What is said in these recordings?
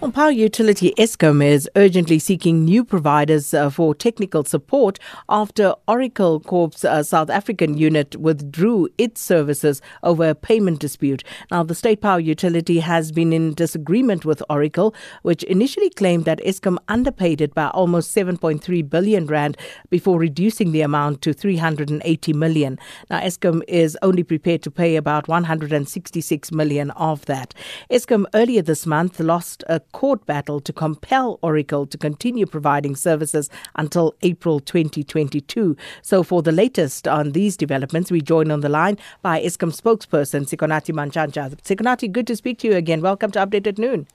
Well, power utility Eskom is urgently seeking new providers uh, for technical support after Oracle Corp's uh, South African unit withdrew its services over a payment dispute. Now, the state power utility has been in disagreement with Oracle, which initially claimed that Eskom underpaid it by almost 7.3 billion rand before reducing the amount to 380 million. Now, Eskom is only prepared to pay about 166 million of that. Eskom earlier this month lost a court battle to compel Oracle to continue providing services until April 2022. So, for the latest on these developments, we join on the line by Eskom spokesperson Sikonathi Mantshantsha. Sikonathi, good to speak to you again. Welcome to Update at Noon.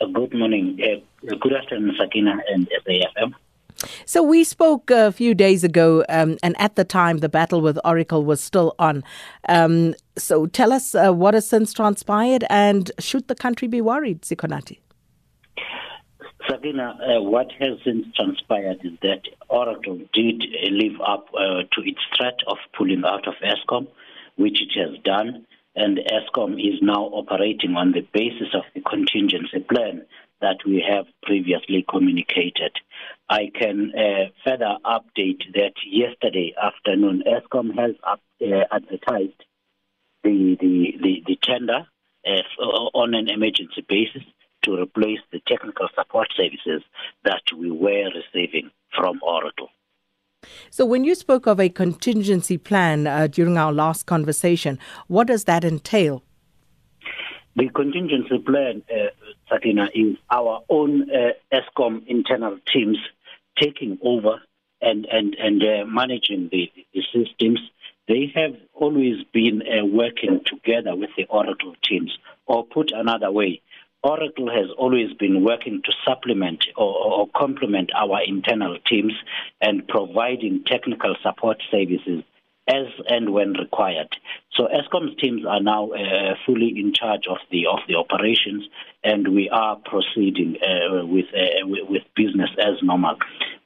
Uh, good morning. Uh, good afternoon, Sakina and SAFM. So we spoke a few days ago, um, and at the time, the battle with Oracle was still on. Um, so tell us uh, what has since transpired, and should the country be worried, Sikonathi? Sabina, uh, what has since transpired is that Oracle did uh, live up uh, to its threat of pulling out of Eskom, which it has done, and Eskom is now operating on the basis of the contingency plan that we have previously communicated. I can uh, further update that yesterday afternoon, Eskom has up, uh, advertised the, the, the, the tender uh, on an emergency basis to replace the technical support services that we were receiving from Oracle. So, when you spoke of a contingency plan uh, during our last conversation, what does that entail? The contingency plan, uh, Sakina, is our own uh, Eskom internal teams taking over and and and uh, managing the, the systems. They have always been uh, working together with the Oracle teams, or put another way, Oracle has always been working to supplement or, or, complement our internal teams and providing technical support services as and when required. So Eskom's teams are now uh, fully in charge of the of the operations, and we are proceeding uh, with, uh, with business as normal.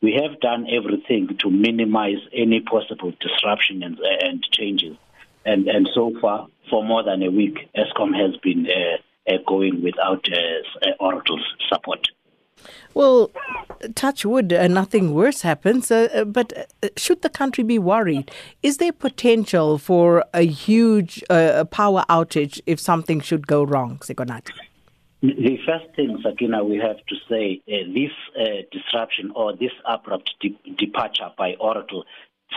We have done everything to minimize any possible disruption and, and changes, and and so far, for more than a week, Eskom has been uh, going without uh, uh, Oracle's support. Well, touch wood, uh, nothing worse happens. Uh, but uh, should the country be worried? Is there potential for a huge power outage if something should go wrong, Sikonathi? The first thing, Sakina, we have to say this disruption or this abrupt de- departure by Oracle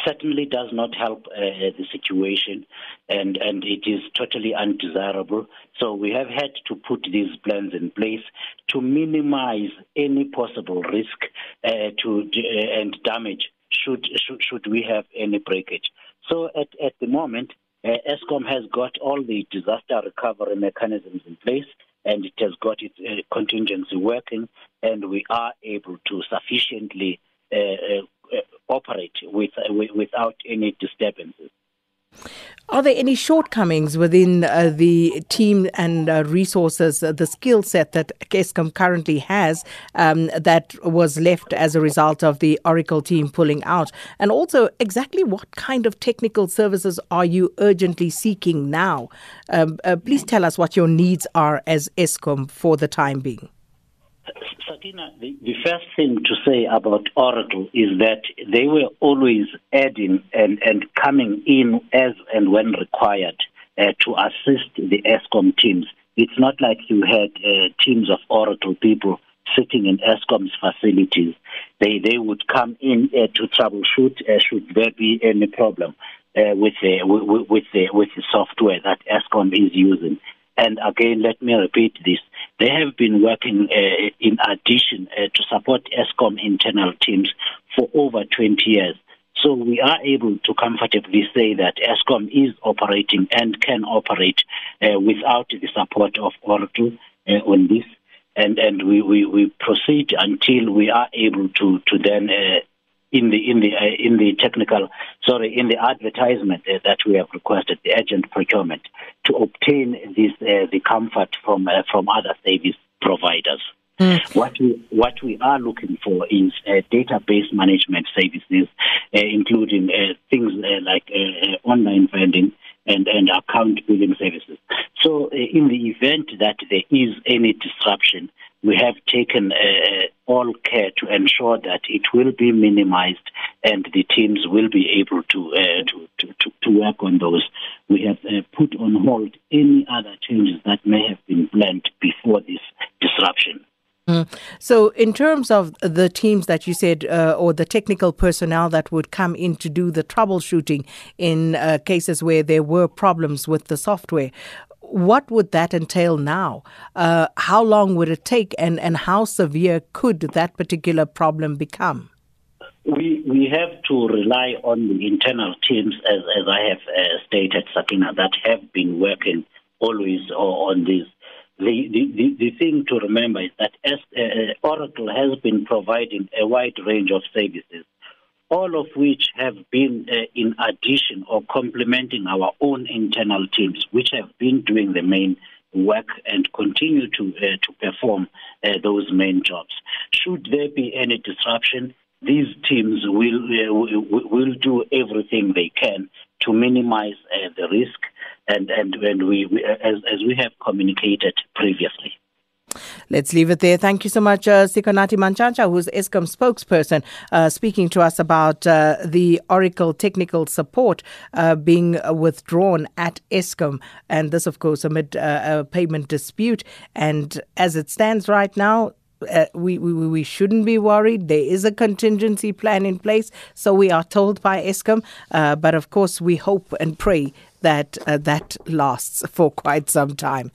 certainly does not help uh, the situation and, and it is totally undesirable. So we have had to put these plans in place to minimize any possible risk uh, to uh, and damage should, should, should we have any breakage. So at, at the moment, uh, Eskom has got all the disaster recovery mechanisms in place and it has got its uh, contingency working and we are able to sufficiently uh, uh operate with, uh, without any disturbances. Are there any shortcomings within uh, the team and uh, resources, uh, the skill set that Eskom currently has um, that was left as a result of the Oracle team pulling out? And also, exactly what kind of technical services are you urgently seeking now? Um, uh, please tell us what your needs are as Eskom for the time being. Sakina, the, the first thing to say about Oracle is that they were always adding and, and coming in as and when required uh, to assist the Eskom teams. It's not like you had uh, teams of Oracle people sitting in Eskom's facilities. They they would come in uh, to troubleshoot uh, should there be any problem uh, with the with the with the software that Eskom is using. And again, let me repeat this. They have been working uh, in addition uh, to support Eskom internal teams for over 20 years. So we are able to comfortably say that Eskom is operating and can operate uh, without the support of Oracle uh, on this. And, and we, we, we proceed until we are able to, to then uh, in the in the uh, in the technical sorry in the advertisement uh, that we have requested the urgent procurement to obtain this uh, the comfort from uh, from other service providers mm. what we what we are looking for is uh, database management services uh, including things like online vending and and account billing services. So, uh, in the event that there is any disruption, we have taken uh, all care to ensure that it will be minimized and the teams will be able to uh, to, to, to, work on those. We have uh, put on hold any other changes that may have been planned before this disruption. Mm. So, in terms of the teams that you said, uh, or the technical personnel that would come in to do the troubleshooting in uh, cases where there were problems with the software, what would that entail now? Uh, how long would it take, and, and how severe could that particular problem become? We we have to rely on the internal teams, as as I have uh, stated, Sakina, that have been working always on this. The, the, the thing to remember is that uh, Oracle has been providing a wide range of services all of which have been uh, in addition or complementing our own internal teams, which have been doing the main work and continue to uh, to perform uh, those main jobs. Should there be any disruption, these teams will uh, will do everything they can to minimize uh, the risk, and and and we, we as as we have communicated previously. Let's leave it there. Thank you so much, uh, Sikonathi Mantshantsha, who's Eskom spokesperson, uh, speaking to us about uh, the Oracle technical support uh, being withdrawn at Eskom. And this, of course, amid uh, a payment dispute. And as it stands right now, uh, we, we we shouldn't be worried. There is a contingency plan in place, so we are told by Eskom. Uh, but of course, we hope and pray that uh, that lasts for quite some time.